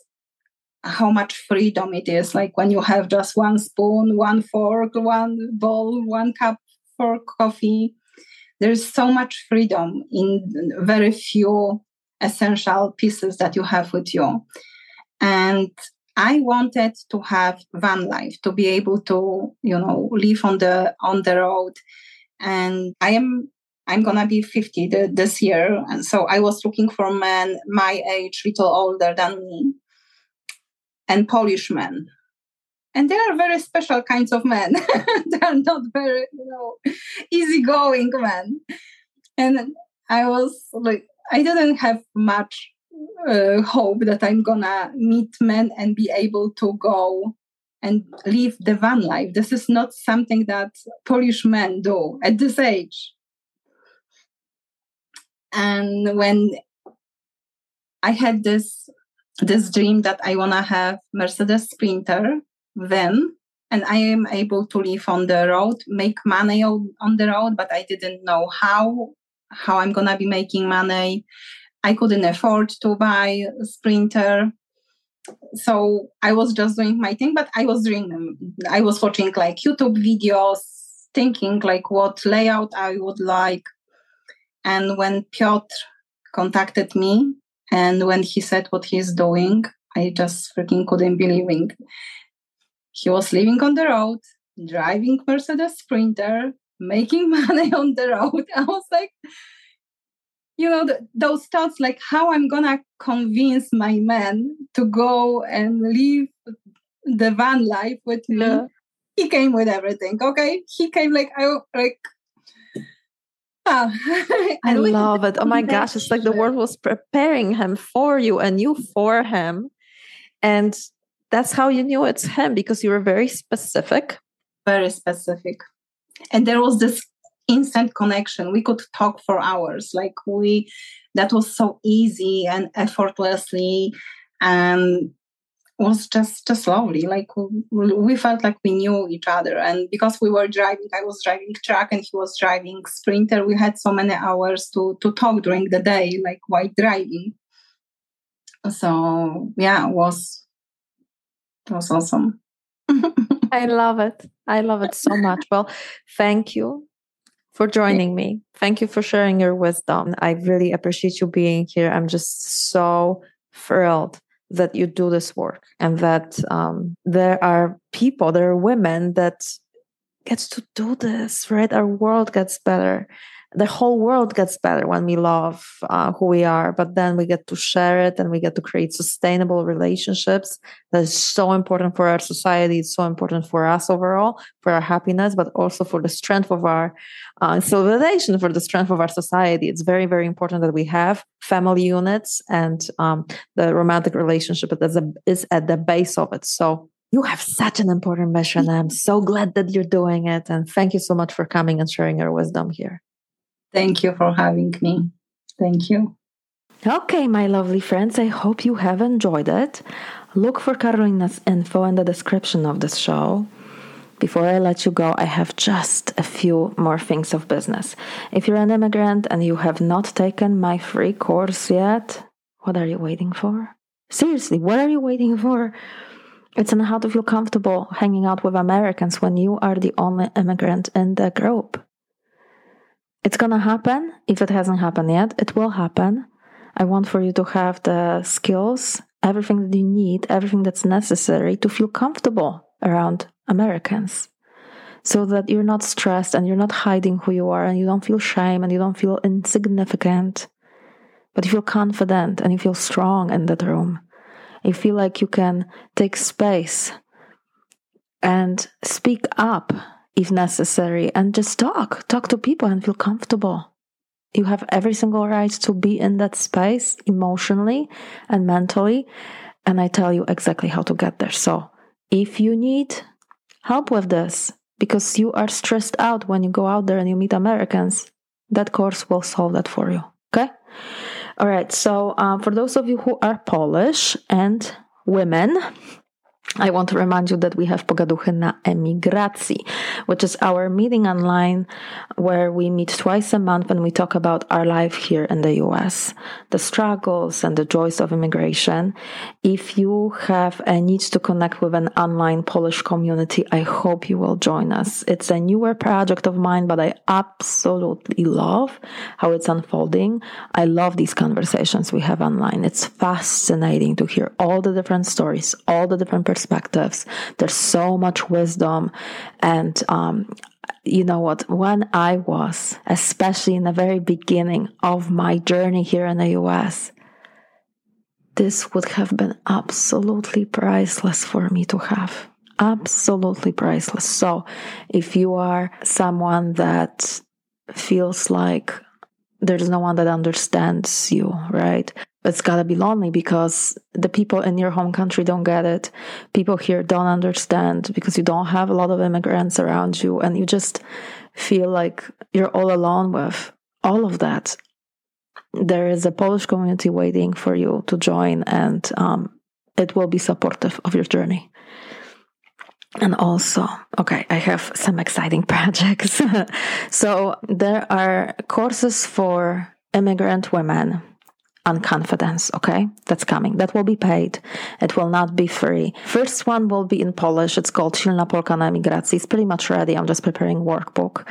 how much freedom it is. Like when you have just one spoon, one fork, one bowl, one cup for coffee. There's so much freedom in very few essential pieces that you have with you. And I wanted to have van life, to be able to, you know, live on the on the road. And I am I'm gonna be 50 this year, and so I was looking for men my age, little older than me, and Polish men. And they are very special kinds of men. *laughs* they are not very, you know, easygoing men. And I was like, I didn't have much uh, hope that I'm gonna meet men and be able to go and live the van life. This is not something that Polish men do at this age and when i had this this dream that i want to have mercedes sprinter then and i am able to live on the road make money on the road but i didn't know how how i'm gonna be making money. I couldn't afford to buy a sprinter. So i was just doing my thing but i was dreaming. I was watching like youtube videos thinking like what layout i would like and when Piotr contacted me and when he said what he's doing, I just freaking couldn't believe it. He was living on the road, driving Mercedes Sprinter, making *laughs* money on the road. I was like, you know, the, those thoughts like how I'm gonna convince my man to go and live the van life with me. Yeah. He came with everything. Okay, he came like I like Oh, *laughs*
I love it. Oh my gosh, it's like the world was preparing him for you and you for him. And that's how you knew it's him because you were very specific.
Very specific. And there was this instant connection. We could talk for hours. Like we that was so easy and effortlessly. And was just just lovely. Like we felt like we knew each other. And because we were driving i was driving truck and he was driving sprinter. We had so many hours to to talk during the day like while driving. So yeah it was it was awesome. *laughs*
I love it. I love it so much. Well thank you for joining me. Thank you for sharing your wisdom. I really appreciate you being here. I'm just so thrilled that you do this work and that um, there are people, there are women that gets to do this, right? Our world gets better the whole world gets better when we love uh, who we are but then we get to share it and we get to create sustainable relationships that is so important for our society it's so important for us overall for our happiness but also for the strength of our uh, civilization for the strength of our society it's very very important that we have family units and um, the romantic relationship a, is at the base of it so you have such an important mission. I'm so glad that you're doing it. And thank you so much for coming and sharing your wisdom here.
Thank you for having me. Thank you.
Okay, my lovely friends, I hope you have enjoyed it. Look for Karolina's info in the description of this show. Before I let you go, I have just a few more things of business. If you're an immigrant and you have not taken my free course yet, what are you waiting for? Seriously, what are you waiting for? It's on how to feel comfortable hanging out with Americans when you are the only immigrant in the group. It's gonna happen. If it hasn't happened yet, it will happen. I want for you to have the skills, everything that you need, everything that's necessary to feel comfortable around Americans. So that you're not stressed and you're not hiding who you are and you don't feel shame and you don't feel insignificant. But you feel confident and you feel strong in that room. You feel like you can take space and speak up if necessary and just talk. Talk to people and feel comfortable. You have every single right to be in that space emotionally and mentally and i tell you exactly how to get there. So if you need help with this because you are stressed out when you go out there and you meet americans that course will solve that for you. Okay? All right. So um, for those of you who are polish and women I want to remind you that we have Pogaduchy na Emigracji, which is our meeting online where we meet twice a month and we talk about our life here in the US, the struggles and the joys of immigration. If you have a need to connect with an online Polish community, I hope you will join us. It's a newer project of mine, but I absolutely love how it's unfolding. I love these conversations we have online. It's fascinating to hear all the different stories, all the different perspectives perspectives. There's so much wisdom. And, um, you know what? When I was, especially in the very beginning of my journey here in the US, this would have been absolutely priceless for me to have. Absolutely priceless. So, if you are someone that feels like there's no one that understands you, right? it's gotta be lonely because the people in your home country don't get it. People here don't understand because you don't have a lot of immigrants around you and you just feel like you're all alone with all of that. There is a Polish community waiting for you to join and um, it will be supportive of your journey. And also, okay, I have some exciting *laughs* projects. *laughs* so there are courses for immigrant women on confidence. Okay, that's coming. That will be paid. It will not be free. First one will be in Polish. It's called Silna Polka na Emigracji. It's pretty much ready. I'm just preparing workbook.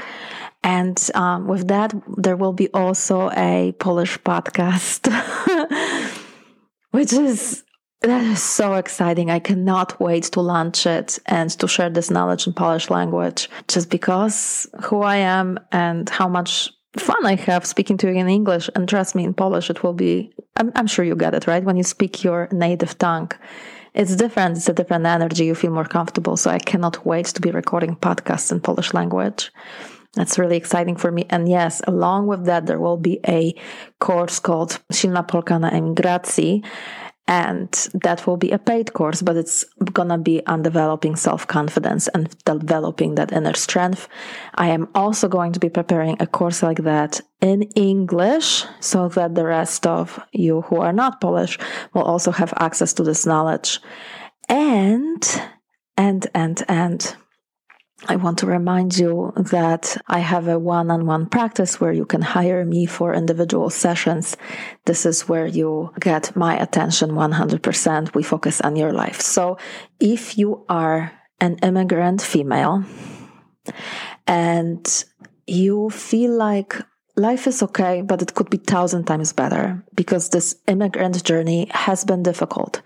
And um, with that, there will be also a Polish podcast, *laughs* which is that is so exciting. I cannot wait to launch it and to share this knowledge in Polish language just because who I am and how much fun I have speaking to you in English. And trust me, in Polish, it will be, I'm, I'm sure you get it, right? When you speak your native tongue, it's different. It's a different energy. You feel more comfortable. So I cannot wait to be recording podcasts in Polish language. That's really exciting for me. And yes, along with that, there will be a course called Silna Polka na Emigracji and that will be a paid course but it's gonna be on developing self-confidence and developing that inner strength. I am also going to be preparing a course like that in english so that the rest of you who are not polish will also have access to this knowledge. And and and and I want to remind you that I have a one on one practice where you can hire me for individual sessions. This is where you get my attention 100%. We focus on your life. So if you are an immigrant female and you feel like life is okay, but it could be thousand times better because this immigrant journey has been difficult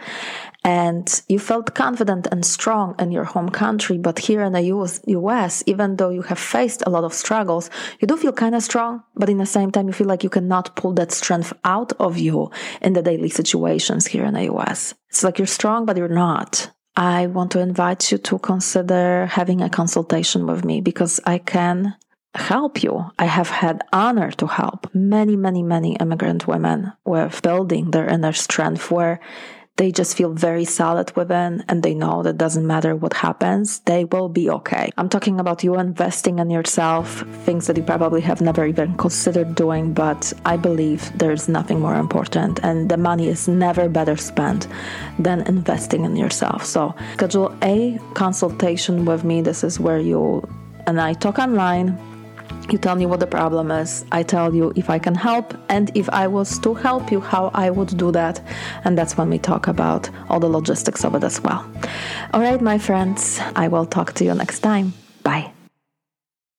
and you felt confident and strong in your home country, but here in the US, US, even though you have faced a lot of struggles, you do feel kind of strong, but in the same time, you feel like you cannot pull that strength out of you in the daily situations here in the US. It's like you're strong, but you're not. I want to invite you to consider having a consultation with me because I can help you. I have had honor to help many, many, many immigrant women with building their inner strength where they just feel very solid within and they know that doesn't matter what happens, they will be okay. I'm talking about you investing in yourself, things that you probably have never even considered doing, but I believe there's nothing more important and the money is never better spent than investing in yourself. So schedule a consultation with me. This is where you and I talk online you tell me what the problem is. I tell you if I can help, and if I was to help you, how I would do that. And that's when we talk about all the logistics of it as well. All right, my friends, I will talk to you next time. Bye.